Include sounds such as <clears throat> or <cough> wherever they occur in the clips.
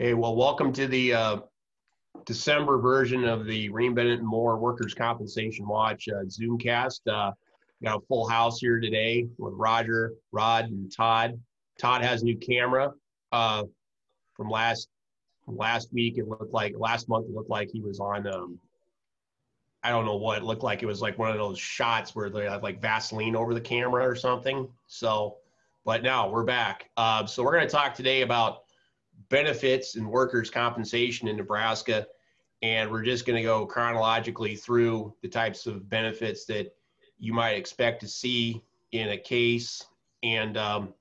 Hey, well, welcome to the uh, December version of the Rehm Bennett and Moore Workers' Compensation Watch uh, Zoomcast. Uh, got a full house here today with Roger, Rod, and Todd. Todd has a new camera uh, from last from last week. It looked like last month. It looked like he was on. Um, I don't know what it looked like. It was like one of those shots where they had like Vaseline over the camera or something. So, but now we're back. Uh, so we're going to talk today about benefits and workers' compensation in Nebraska. And we're just going to go chronologically through the types of benefits that you might expect to see in a case. And um,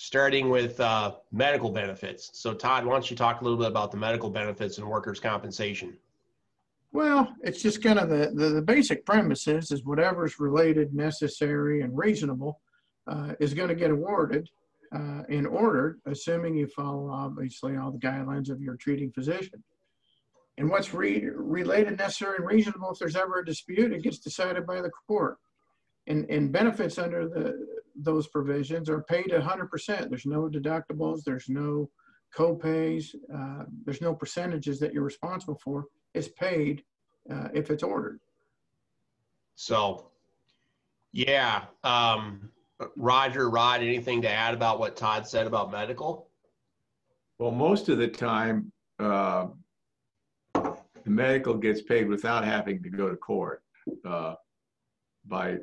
starting with uh, medical benefits. So, Todd, why don't you talk a little bit about the medical benefits and workers' compensation? Well, it's just kind of the, the, the basic premises is whatever's related, necessary, and reasonable uh, is going to get awarded uh, in order, assuming you follow obviously all the guidelines of your treating physician. And what's re- related, necessary, and reasonable, if there's ever a dispute, it gets decided by the court. And, and benefits under the those provisions are paid 100%. There's no deductibles, there's no co-pays, uh, there's no percentages that you're responsible for. It's paid uh, if it's ordered. So, yeah, um, Roger, Rod, anything to add about what Todd said about medical? Well, most of the time, uh, the medical gets paid without having to go to court uh, by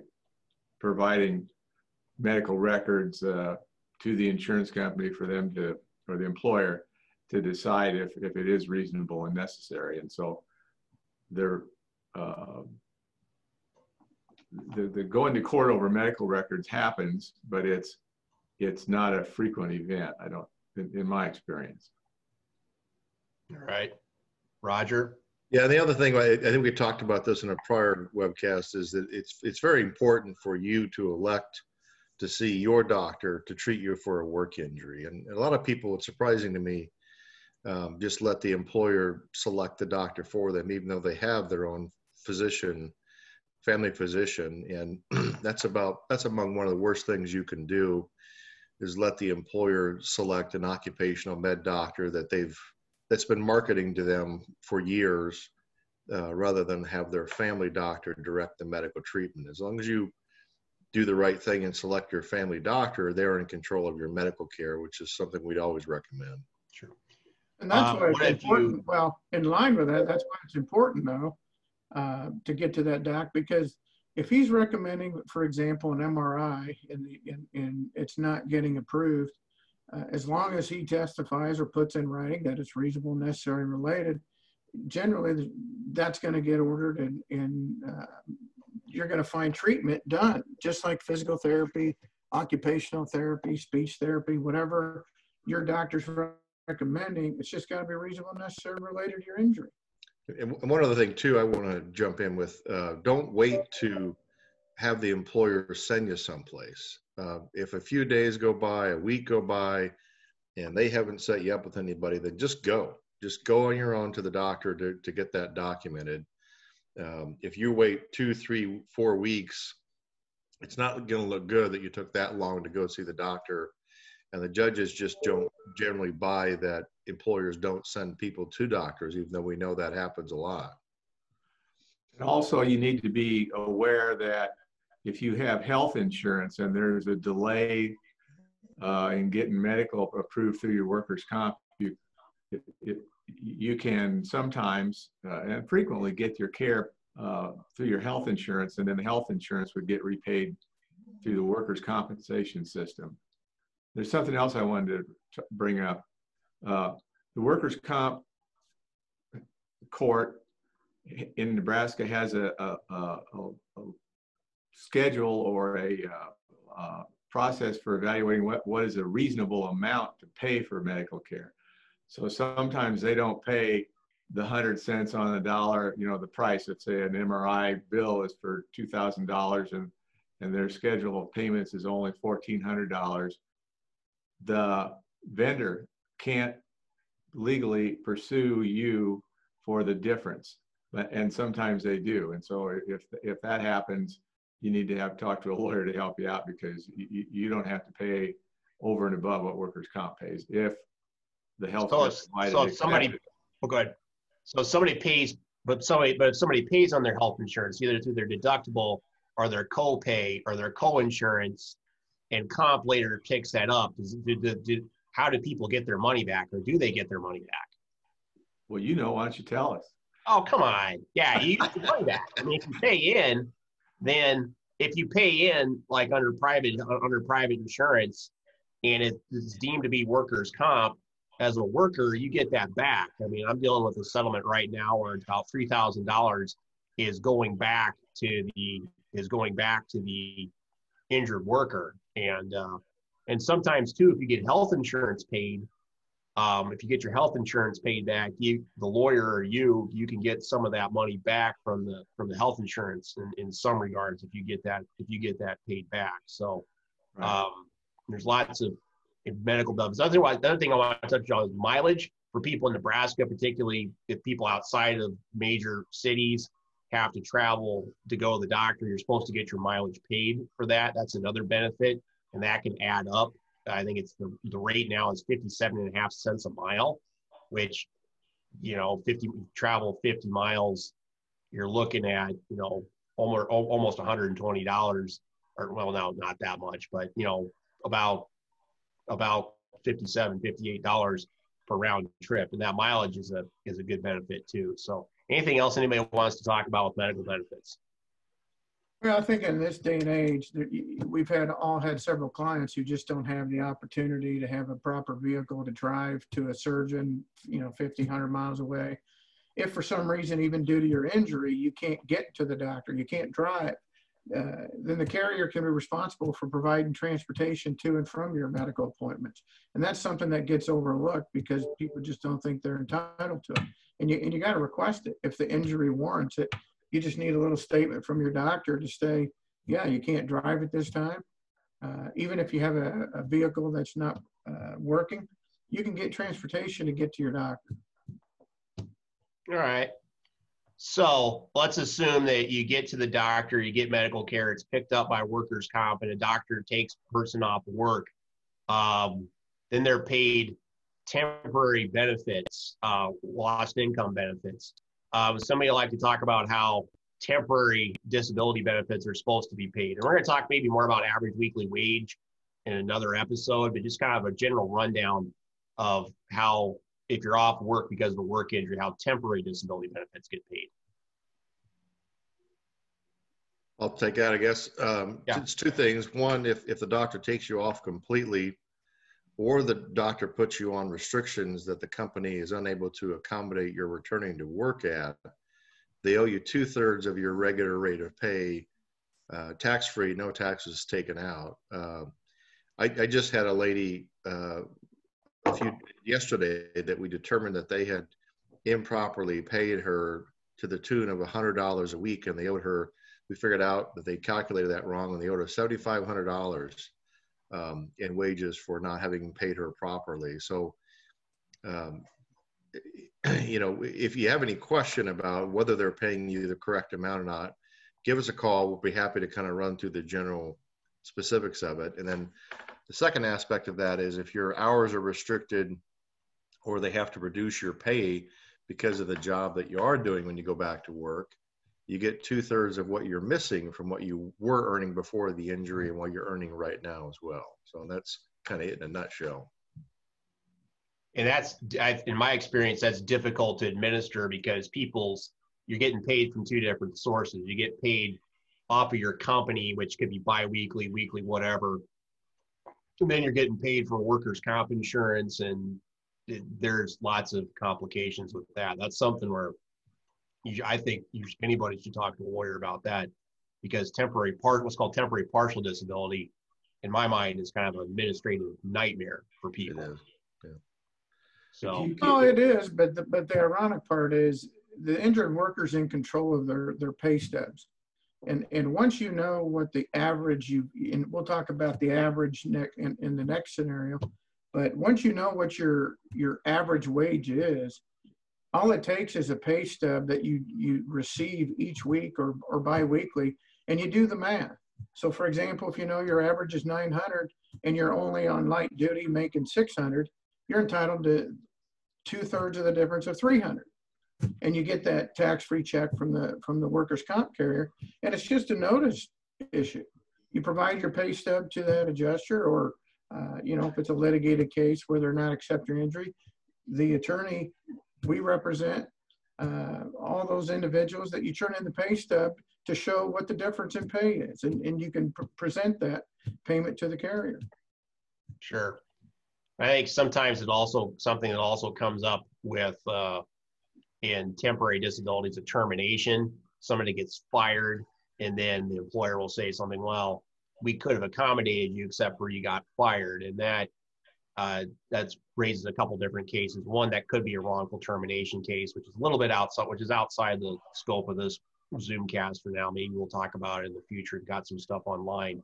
providing medical records uh, to the insurance company for them to, or the employer, to decide if, if it is reasonable and necessary. And so they're, uh, the, the going to court over medical records happens, but it's it's not a frequent event. I don't, in, in my experience. All right, Roger. Yeah, the other thing I, I think we talked about this in a prior webcast is that it's it's very important for you to elect to see your doctor to treat you for a work injury, and a lot of people. It's surprising to me. Um, just let the employer select the doctor for them, even though they have their own physician family physician and <clears throat> that's about that's among one of the worst things you can do is let the employer select an occupational med doctor that they've that's been marketing to them for years uh, rather than have their family doctor direct the medical treatment. As long as you do the right thing and select your family doctor they're in control of your medical care which is something we'd always recommend. Sure. And that's um, why it's important you, well in line with that that's why it's important though uh, to get to that doc because if he's recommending, for example, an MRI and, and, and it's not getting approved, uh, as long as he testifies or puts in writing that it's reasonable, necessary, and related, generally that's going to get ordered and, and uh, you're going to find treatment done, just like physical therapy, occupational therapy, speech therapy, whatever your doctor's recommending. It's just got to be reasonable, necessary, related to your injury. And one other thing too, I want to jump in with: uh, don't wait to have the employer send you someplace. Uh, if a few days go by, a week go by, and they haven't set you up with anybody, then just go. Just go on your own to the doctor to, to get that documented. Um, if you wait two, three, four weeks, it's not going to look good that you took that long to go see the doctor. And the judges just don't generally buy that employers don't send people to doctors, even though we know that happens a lot. And also, you need to be aware that if you have health insurance and there's a delay uh, in getting medical approved through your workers' comp, you, it, it, you can sometimes uh, and frequently get your care uh, through your health insurance, and then the health insurance would get repaid through the workers' compensation system. There's something else I wanted to bring up. Uh, the workers' comp court in Nebraska has a, a, a, a schedule or a uh, uh, process for evaluating what, what is a reasonable amount to pay for medical care. So sometimes they don't pay the hundred cents on the dollar, you know, the price. Let's say an MRI bill is for two thousand dollars, and and their schedule of payments is only fourteen hundred dollars. The vendor can't legally pursue you for the difference, but and sometimes they do. And so if if that happens, you need to have talk to a lawyer to help you out because you, you don't have to pay over and above what workers' comp pays if the health. So, if- so if somebody, well, oh, go ahead. So somebody pays, but somebody, but if somebody pays on their health insurance, either through their deductible or their co-pay or their co-insurance, and comp later picks that up, how do people get their money back, or do they get their money back? Well, you know, why don't you tell us? Oh, come on. Yeah, you get your money back. I mean, if you pay in, then if you pay in like under private under private insurance, and it's deemed to be workers' comp, as a worker, you get that back. I mean, I'm dealing with a settlement right now where about three thousand dollars is going back to the is going back to the injured worker, and uh, and sometimes too, if you get health insurance paid, um, if you get your health insurance paid back, you the lawyer or you you can get some of that money back from the from the health insurance in, in some regards if you get that if you get that paid back. So Right. um, there's lots of medical benefits. Otherwise, the other thing I want to touch on is mileage for people in Nebraska, particularly if people outside of major cities have to travel to go to the doctor. You're supposed to get your mileage paid for that. That's another benefit, and that can add up. I think it's the, the rate now is 57 and a half cents a mile, which, you know, 50 travel 50 miles, you're looking at, you know, almost, almost $120 or well, no, not that much, but you know, about about 57 58 dollars per round trip and that mileage is a is a good benefit too so anything else anybody wants to talk about with medical benefits Well, I think in this day and age, we've had all had several clients who just don't have the opportunity to have a proper vehicle to drive to a surgeon, you know, 50, 100 miles away. If for some reason, even due to your injury, you can't get to the doctor, you can't drive, uh, then the carrier can be responsible for providing transportation to and from your medical appointments. And that's something that gets overlooked because people just don't think they're entitled to it. And you, and you got to request it if the injury warrants it you just need a little statement from your doctor to say, yeah, you can't drive at this time. Uh, even if you have a, a vehicle that's not uh, working, you can get transportation to get to your doctor. all right so let's assume that you get to the doctor you get medical care it's picked up by workers comp and a doctor takes person off work um, then they're paid temporary benefits uh, lost income benefits uh, somebody like to talk about how temporary disability benefits are supposed to be paid? And we're going to talk maybe more about average weekly wage in another episode, but just kind of a general rundown of how, if you're off work because of a work injury, how temporary disability benefits get paid. I'll take that, I guess. Um, Yeah. It's two things. One, if, if the doctor takes you off completely, or the doctor puts you on restrictions that the company is unable to accommodate your returning to work at, they owe you two thirds of your regular rate of pay, uh, tax free, no taxes taken out. Uh, I, I just had a lady uh, a few yesterday that we determined that they had improperly paid her to the tune of $100 a week, and they owed her we figured out that they calculated that wrong and they owed her $7,500 um, in wages for not having paid her properly. So, um, <clears throat> you know, if you have any question about whether they're paying you the correct amount or not, give us a call. We'll be happy to kind of run through the general specifics of it. And then the second aspect of that is if your hours are restricted or they have to reduce your pay because of the job that you are doing when you go back to work, you get two thirds of what you're missing from what you were earning before the injury and what you're earning right now as well. So that's kind of it in a nutshell. And that's, in my experience, that's difficult to administer because people's, you're getting paid from two different sources. You get paid off of your company, which could be biweekly, weekly, whatever. And then you're getting paid for workers' comp insurance, and it, there's lots of complications with that. That's something where you, I think you, anybody should talk to a lawyer about that because temporary part, what's called temporary partial disability, in my mind, is kind of an administrative nightmare for It people. is. So. You Oh, can't- it is, but the, but the ironic part is the injured worker's in control of their, their pay stubs. And, and once you know what the average you, and we'll talk about the average neck in, in the next scenario, but once you know what your, your average wage is, all it takes is a pay stub that you, you receive each week or, or bi-weekly, and you do the math. So for example, if you know your average is 900 and you're only on light duty making 600, you're entitled to two thirds of the difference of 300 and you get that tax-free check from the from the workers comp carrier and it's just a notice issue you provide your pay stub to that adjuster or uh, you know if it's a litigated case where they're not accepting injury the attorney we represent uh, all those individuals that you turn in the pay stub to show what the difference in pay is and, and you can pr present that payment to the carrier sure i think sometimes it also something that also comes up with uh, in temporary disabilities of termination. Somebody gets fired, and then the employer will say something, well, we could have accommodated you except for you got fired. And that uh, raises a couple different cases. One that could be a wrongful termination case, which is a little bit outside, which is outside the scope of this Zoomcast for now. Maybe we'll talk about it in the future. Got some stuff online,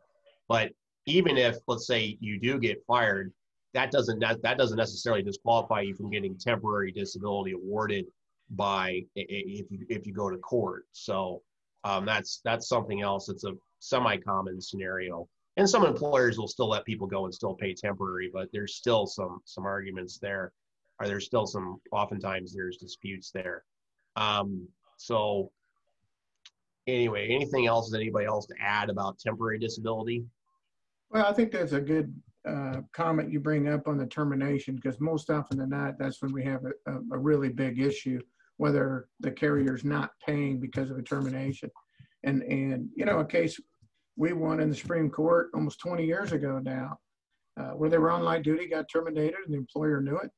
but even if let's say you do get fired, that doesn't that, that doesn't necessarily disqualify you from getting temporary disability awarded by if you if you go to court. So um, that's that's something else. It's a semi-common scenario, and some employers will still let people go and still pay temporary, but there's still some some arguments there. Are there still some? Oftentimes there's disputes there. Um, so anyway, anything else? Is anybody else to add about temporary disability? Well, I think that's a good uh, comment you bring up on the termination because most often than not, that's when we have a, a really big issue whether the carrier's not paying because of a termination. And, and you know, a case we won in the Supreme Court almost 20 years ago now, uh, where they were on light duty, got terminated, and the employer knew it.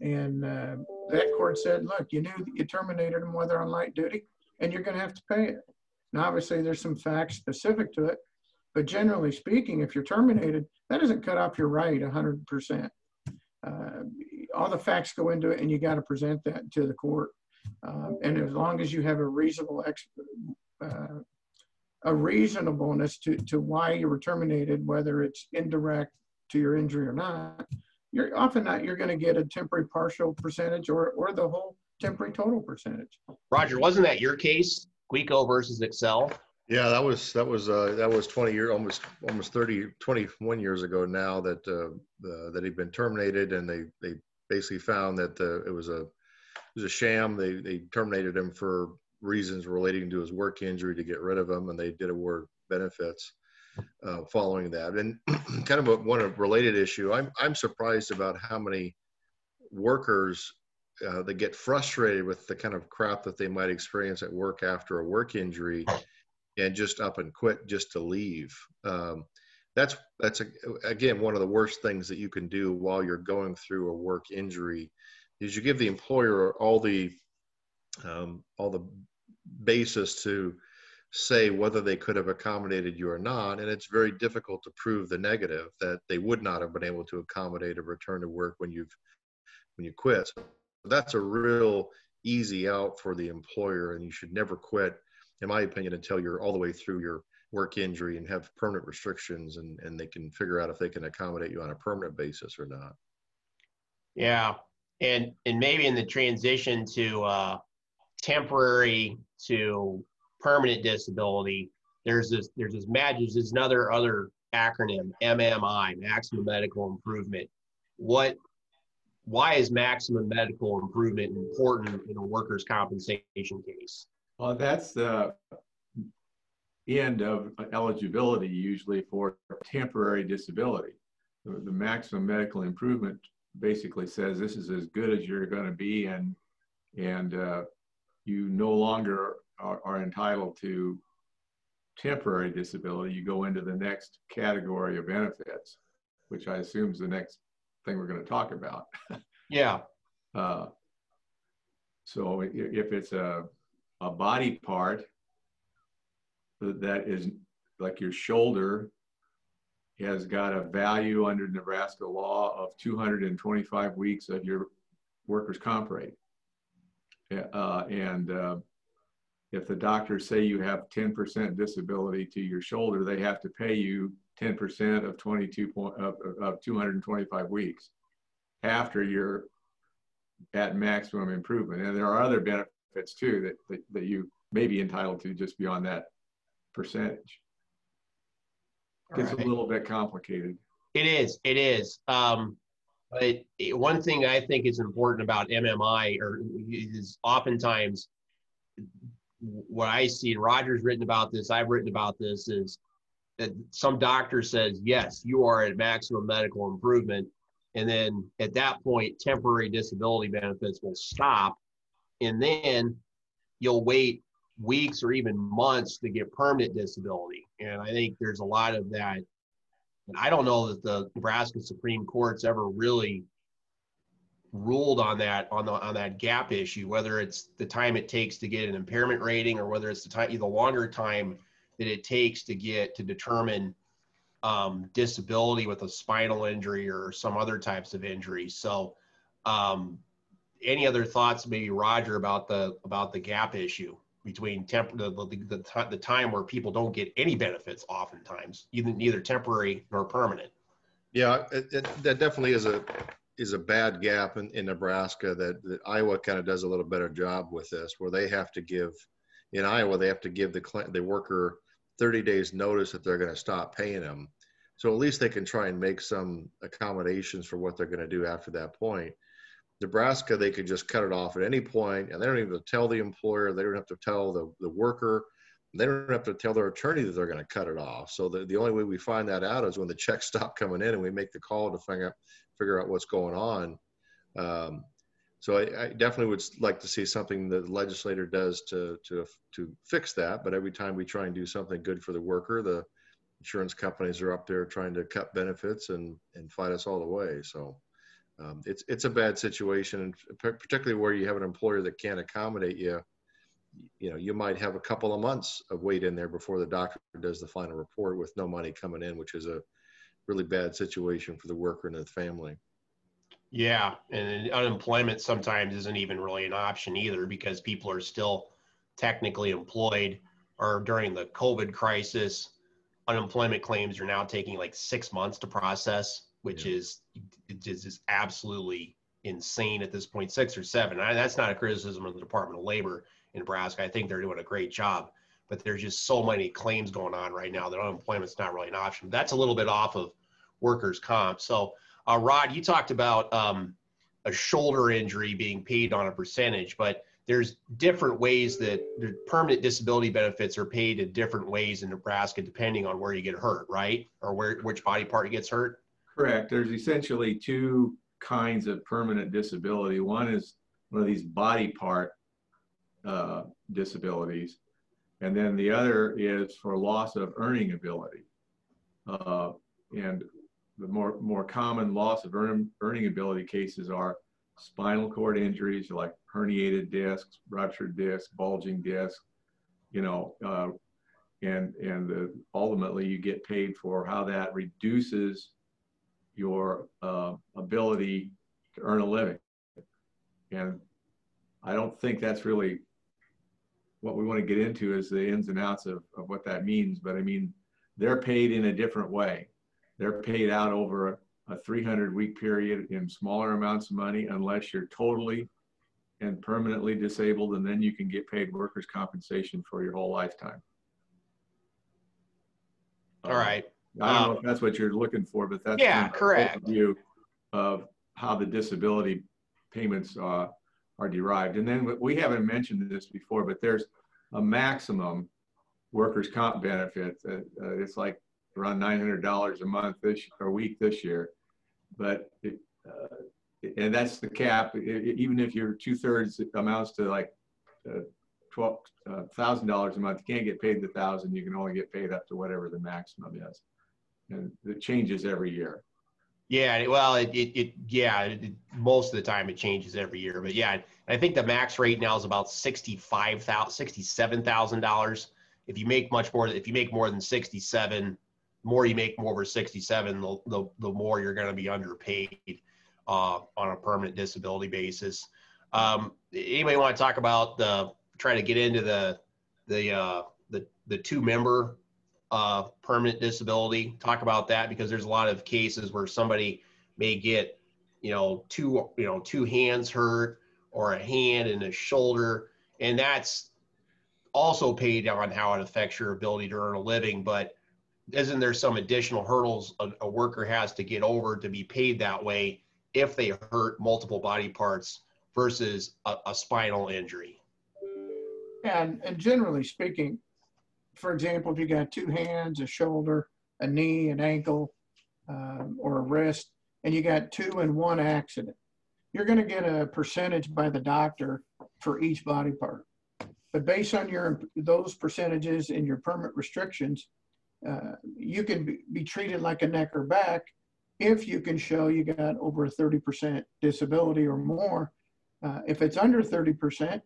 And uh, that court said, look, you knew you terminated them while they're on light duty, and you're going to have to pay it. Now, obviously, there's some facts specific to it, but generally speaking, if you're terminated, that doesn't cut off your right 100%. Uh, all the facts go into it, and you got to present that to the court. Um, and as long as you have a reasonable ex, uh, a reasonableness to, to why you were terminated, whether it's indirect to your injury or not, you're often not you're going to get a temporary partial percentage or or the whole temporary total percentage. Roger, wasn't that your case, Guico versus Excel? Yeah, that was that was uh, that was 20 years, almost almost 30, 21 years ago now that uh, that he'd been terminated, and they they basically found that uh, it was a it was a sham. They they terminated him for reasons relating to his work injury to get rid of him, and they did award benefits uh, following that. And <clears throat> kind of a, one a related issue, I'm I'm surprised about how many workers uh, that get frustrated with the kind of crap that they might experience at work after a work injury, and just up and quit just to leave. Um, that's that's a, again one of the worst things that you can do while you're going through a work injury is you give the employer all the um, all the basis to say whether they could have accommodated you or not. And it's very difficult to prove the negative that they would not have been able to accommodate a return to work when you've when you quit. So that's a real easy out for the employer and you should never quit in my opinion until you're all the way through your work injury and have permanent restrictions and and they can figure out if they can accommodate you on a permanent basis or not. Yeah. And and maybe in the transition to uh, temporary to permanent disability, there's this there's this magic there's another other acronym MMI maximum medical improvement. What why is maximum medical improvement important in a workers' compensation case? Well, that's the end of eligibility usually for temporary disability. The, the maximum medical improvement basically says this is as good as you're going to be and and uh, you no longer are, are, entitled to temporary disability you go into the next category of benefits which i assume is the next thing we're going to talk about <laughs> yeah uh, so if it's a, a body part that is like your shoulder has got a value under Nebraska law of 225 weeks of your workers' comp rate. Uh, and uh, if the doctors say you have 10% disability to your shoulder, they have to pay you 10% of 22 point, of, of 225 weeks after you're at maximum improvement. And there are other benefits too that, that, that you may be entitled to just beyond that percentage gets right. a little bit complicated. It is. It is. Um, But one thing I think is important about MMI or is oftentimes what I see, and Roger's written about this, I've written about this, is that some doctor says, yes, you are at maximum medical improvement. And then at that point, temporary disability benefits will stop. And then you'll wait weeks or even months to get permanent disability. And I think there's a lot of that. And I don't know that the Nebraska Supreme Court's ever really ruled on that on the on that gap issue, whether it's the time it takes to get an impairment rating or whether it's the time the longer time that it takes to get to determine um, disability with a spinal injury or some other types of injuries. So, um, any other thoughts, maybe Roger, about the about the gap issue between temp the, the, the, the time where people don't get any benefits, oftentimes, either neither temporary nor permanent. Yeah, it, it, that definitely is a is a bad gap in, in Nebraska that, that Iowa kind of does a little better job with this, where they have to give in Iowa they have to give the the worker 30 days notice that they're going to stop paying them. So at least they can try and make some accommodations for what they're going to do after that point. Nebraska, they could just cut it off at any point, and they don't even have to tell the employer. They don't have to tell the, the worker. They don't have to tell their attorney that they're going to cut it off. So the, the only way we find that out is when the checks <laughs> stop coming in and we make the call to figure out, figure out what's going on. Um, so I, I, definitely would like to see something that the legislator does to to to fix that. But every time we try and do something good for the worker, the insurance companies are up there trying to cut benefits and and fight us all the way. So um, it's it's a bad situation, and particularly where you have an employer that can't accommodate you. You know, you might have a couple of months of wait in there before the doctor does the final report with no money coming in, which is a really bad situation for the worker and the family. Yeah, and unemployment sometimes isn't even really an option either because people are still technically employed. Or during the COVID crisis, unemployment claims are now taking like six months to process, which yeah. is is is absolutely insane at this. Six or seven. I, that's not a criticism of the Department of Labor in Nebraska. I think they're doing a great job, but there's just so many claims going on right now that unemployment's not really an option. That's a little bit off of workers' comp. So uh, Rod, you talked about um, a shoulder injury being paid on a percentage, but there's different ways that the permanent disability benefits are paid in different ways in Nebraska depending on where you get hurt, right? Or where which body part gets hurt? Correct. There's essentially two kinds of permanent disability. One is one of these body part uh, disabilities, and then the other is for loss of earning ability. Uh, and the more, more common loss of earn, earning ability cases are spinal cord injuries like herniated discs, ruptured discs, bulging discs, you know, uh, and, and the, ultimately you get paid for how that reduces your uh, ability to earn a living. And I don't think that's really what we want to get into is the ins and outs of, of what that means. But I mean, they're paid in a different way. They're paid out over a 300 week period in smaller amounts of money unless you're totally and permanently disabled, and then you can get paid workers' compensation for your whole lifetime. All right. I don't um, know if that's what you're looking for, but that's yeah, correct. View of how the disability payments uh, are derived, and then we haven't mentioned this before, but there's a maximum workers' comp benefit. Uh, uh, it's like around $900 a month this or week this year. But it, uh, and that's the cap. It, even if you're two thirds amounts to like uh, twelve uh, thousand dollars a month, you can't get paid the thousand. You can only get paid up to whatever the maximum is, and it changes every year. Yeah, well, it, it, it yeah, it, most of the time it changes every year, but yeah, I think the max rate now is about sixty-five thousand, sixty-seven thousand dollars. If you make much more, if you make more than sixty-seven, more you make more over 67, the, the, the more you're going to be underpaid uh, on a permanent disability basis. Um, anybody want to talk about the try to get into the the uh, the the two member uh, permanent disability? Talk about that because there's a lot of cases where somebody may get you know two you know two hands hurt or a hand and a shoulder, and that's also paid on how it affects your ability to earn a living, but isn't there some additional hurdles a, a, worker has to get over to be paid that way if they hurt multiple body parts versus a, a spinal injury. And, and generally speaking, for example, if you got two hands, a shoulder, a knee, an ankle, um, or a wrist, and you got two in one accident, you're going to get a percentage by the doctor for each body part. But based on your those percentages and your permit restrictions, uh, you can be, be, treated like a neck or back if you can show you got over a 30% disability or more. Uh, if it's under 30%,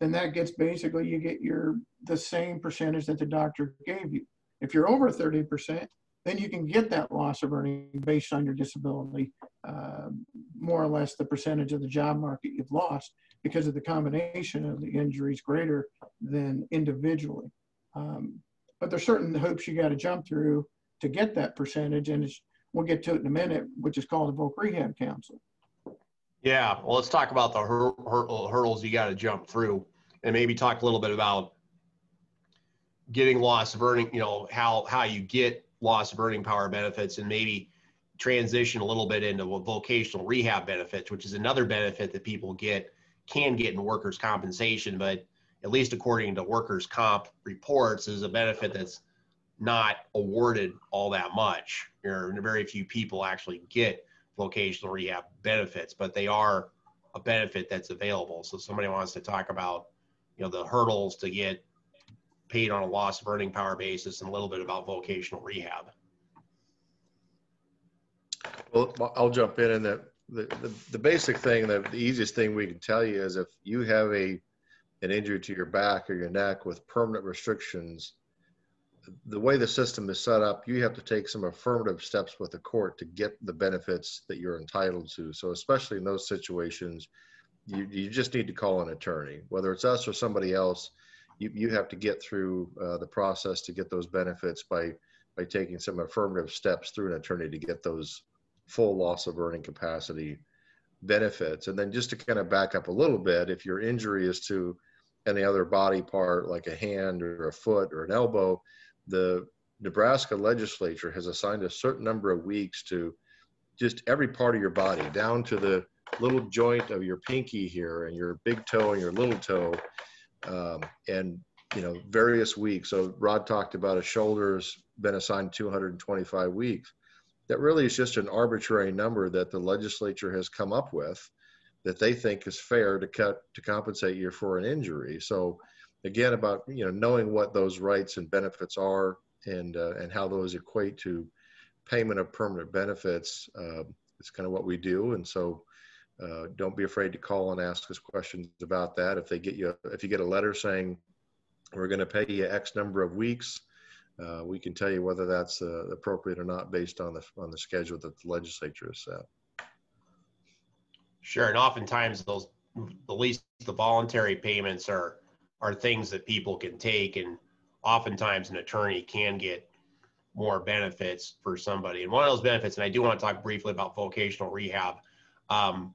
then that gets basically you get your the same percentage that the doctor gave you. If you're over 30%, then you can get that loss of earning based on your disability, uh, more or less the percentage of the job market you've lost because of the combination of the injuries greater than individually. Um, but there's certain hoops you got to jump through to get that percentage, and we'll get to it in a minute, which is called the Voc Rehab Council. Yeah, well, let's talk about the hur- hur- hurdles you got to jump through, and maybe talk a little bit about getting loss of earning. You know how how you get loss of earning power benefits and maybe transition a little bit into vocational rehab benefits, which is another benefit that people get can get in workers' compensation, but at least according to workers' comp reports, is a benefit that's not awarded all that much. Are very few people actually get vocational rehab benefits, but they are a benefit that's available. So somebody wants to talk about, you know, the hurdles to get paid on a loss of earning power basis and a little bit about vocational rehab. Well, I'll jump in and the, the, the, the basic thing, the, the easiest thing we can tell you is if you have a, an injury to your back or your neck with permanent restrictions, the way the system is set up, you have to take some affirmative steps with the court to get the benefits that you're entitled to. So especially in those situations, you, you just need to call an attorney, whether it's us or somebody else you, you have to get through uh, the process to get those benefits by by taking some affirmative steps through an attorney to get those full loss of earning capacity benefits. And then just to kind of back up a little bit, if your injury is to any other body part like a hand or a foot or an elbow, the Nebraska legislature has assigned a certain number of weeks to just every part of your body, down to the little joint of your pinky here and your big toe and your little toe um, and you know various weeks. So Rod talked about a shoulder's been assigned 225 weeks. That really is just an arbitrary number that the legislature has come up with that they think is fair to cut to compensate you for an injury. So again, about you know knowing what those rights and benefits are and uh, and how those equate to payment of permanent benefits. Uh, it's kind of what we do, and so uh, don't be afraid to call and ask us questions about that. If they get you, if you get a letter saying we're going to pay you X number of weeks, uh, we can tell you whether that's uh, appropriate or not based on the on the schedule that the legislature has set. Sure, and oftentimes those, at least the voluntary payments are are things that people can take, and oftentimes an attorney can get more benefits for somebody. And one of those benefits, and I do want to talk briefly about vocational rehab. Um,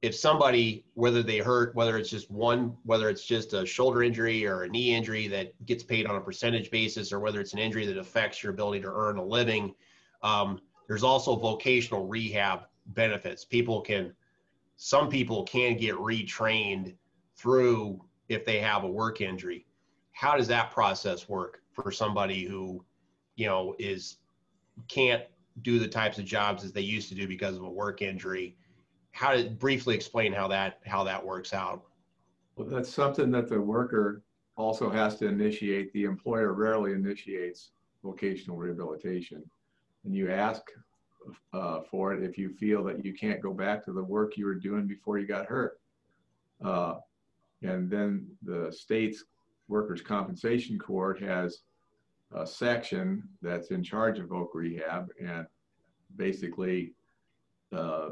if somebody, whether they hurt, whether it's just one, whether it's just a shoulder injury or a knee injury that gets paid on a percentage basis, or whether it's an injury that affects your ability to earn a living, um, there's also vocational rehab benefits. People can, some people can get retrained through if they have a work injury. How does that process work for somebody who, you know, is can't do the types of jobs as they used to do because of a work injury? how to briefly explain how that how that works out. Well, that's something that the worker also has to initiate. The employer rarely initiates vocational rehabilitation, and you ask uh, for it if you feel that you can't go back to the work you were doing before you got hurt. Uh, and then the state's workers' compensation court has a section that's in charge of voc rehab, and basically uh,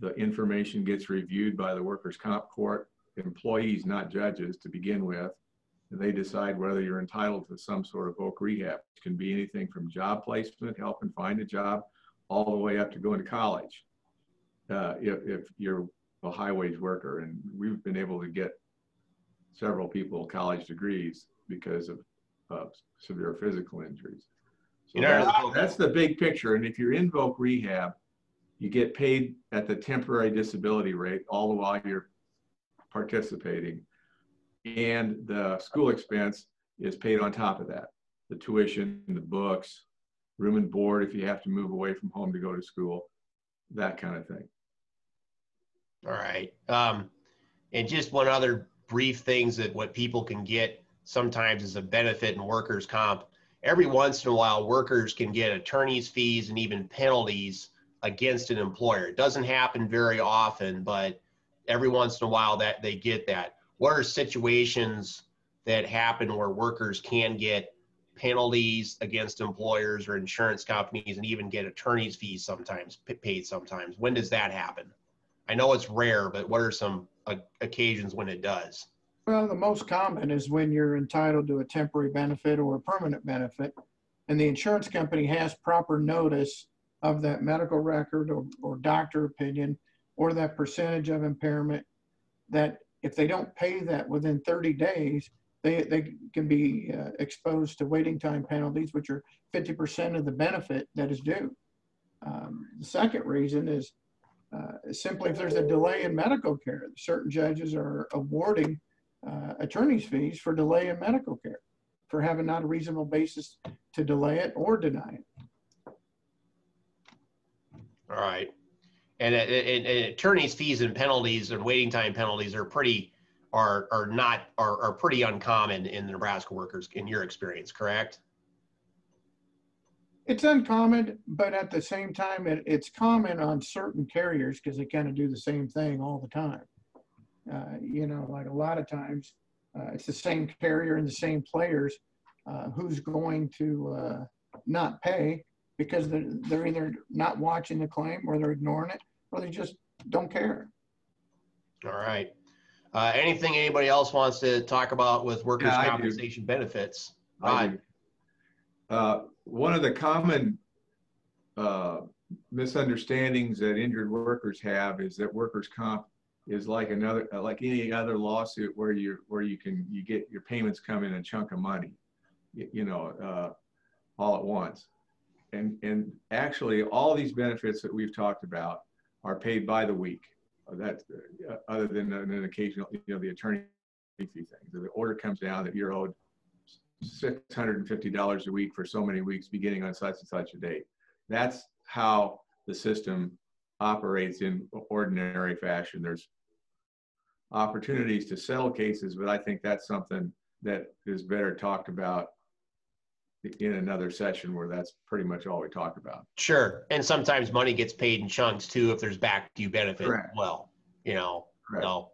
the information gets reviewed by the workers' comp court, employees, not judges, to begin with. And they decide whether you're entitled to some sort of voc rehab. It can be anything from job placement, helping find a job, all the way up to going to college. Uh, if, if you're a high wage worker, and we've been able to get several people college degrees because of uh, severe physical injuries. So that's, that's the big picture. And if you're in voc rehab, you get paid at the temporary disability rate all the while you're participating. And the school expense is paid on top of that. The tuition, the books, room and board if you have to move away from home to go to school, that kind of thing. All right. Um, and just one other brief things that what people can get sometimes is a benefit in workers' comp. Every once in a while, workers can get attorney's fees and even penalties against an employer. It doesn't happen very often, but every once in a while that they get that. What are situations that happen where workers can get penalties against employers or insurance companies and even get attorney's fees sometimes paid sometimes? When does that happen? I know it's rare, but what are some uh, occasions when it does? Well, the most common is when you're entitled to a temporary benefit or a permanent benefit, and the insurance company has proper notice of that medical record or, or doctor opinion or that percentage of impairment that if they don't pay that within 30 days, they, they can be uh, exposed to waiting time penalties, which are 50% of the benefit that is due. Um, the second reason is uh, simply if there's a delay in medical care, certain judges are awarding uh, attorney's fees for delay in medical care for having not a reasonable basis to delay it or deny it. All right. And, and, and, attorneys' fees and penalties and waiting time penalties are pretty are are not are, are pretty uncommon in the Nebraska workers in your experience, correct? It's uncommon, but at the same time, it, it's common on certain carriers because they kind of do the same thing all the time. Uh, you know, like a lot of times, uh, it's the same carrier and the same players uh, who's going to uh, not pay because they're, they're either not watching the claim or they're ignoring it or they just don't care. All right. Uh, anything anybody else wants to talk about with workers' Yeah, compensation benefits? I Rod? Uh, one of the common uh, misunderstandings that injured workers have is that workers' comp is like another, like any other lawsuit where you where you can you get your payments come in a chunk of money, you, know, uh, all at once. And and actually, all these benefits that we've talked about are paid by the week. That uh, other than an occasional, you know, the attorney fee thing. So the order comes down that you're owed $650 a week for so many weeks beginning on such and such a date. That's how the system operates in ordinary fashion. There's opportunities to settle cases, but I think that's something that is better talked about in another session where that's pretty much all we talk about. Sure. And sometimes money gets paid in chunks too if there's back due benefit Correct. well. You know. Correct. So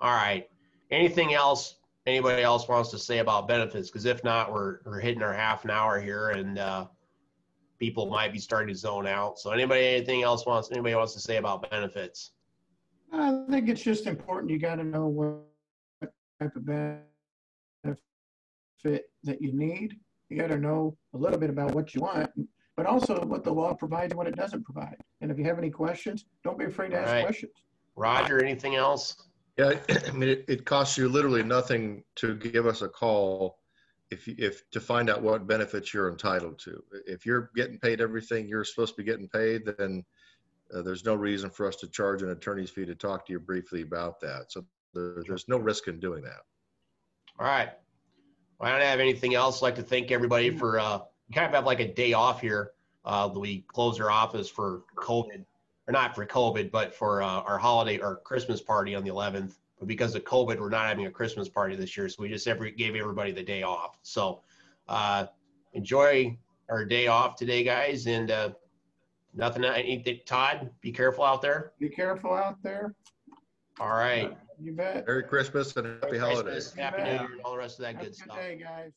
all right. Anything else anybody else wants to say about benefits? Because if not, we're we're hitting our half an hour here and uh people might be starting to zone out. So anybody anything else wants anybody wants to say about benefits? I think it's just important. You got to know what type of benefit that you need. You got to know a little bit about what you want, but also what the law provides and what it doesn't provide. And if you have any questions, don't be afraid to ask Right. questions. Roger, anything else? Yeah, <clears throat> I mean, it, it costs you literally nothing to give us a call if, if, to find out what benefits you're entitled to. If you're getting paid everything you're supposed to be getting paid, then uh, there's no reason for us to charge an attorney's fee to talk to you briefly about that. So there, there's no risk in doing that. All right. Well, I don't have anything else. I'd like to thank everybody for uh kind of have like a day off here. Uh we close our office for COVID or not for COVID, but for uh, our holiday or Christmas party on the 11th. But because of COVID, we're not having a Christmas party this year, so we just every gave everybody the day off. So uh enjoy our day off today, guys, and uh nothing anything Todd, be careful out there. Be careful out there. All right. You bet. Merry Christmas and happy Merry holidays. Christmas, Happy New Year, and all the rest of that Have a good good stuff. day, guys.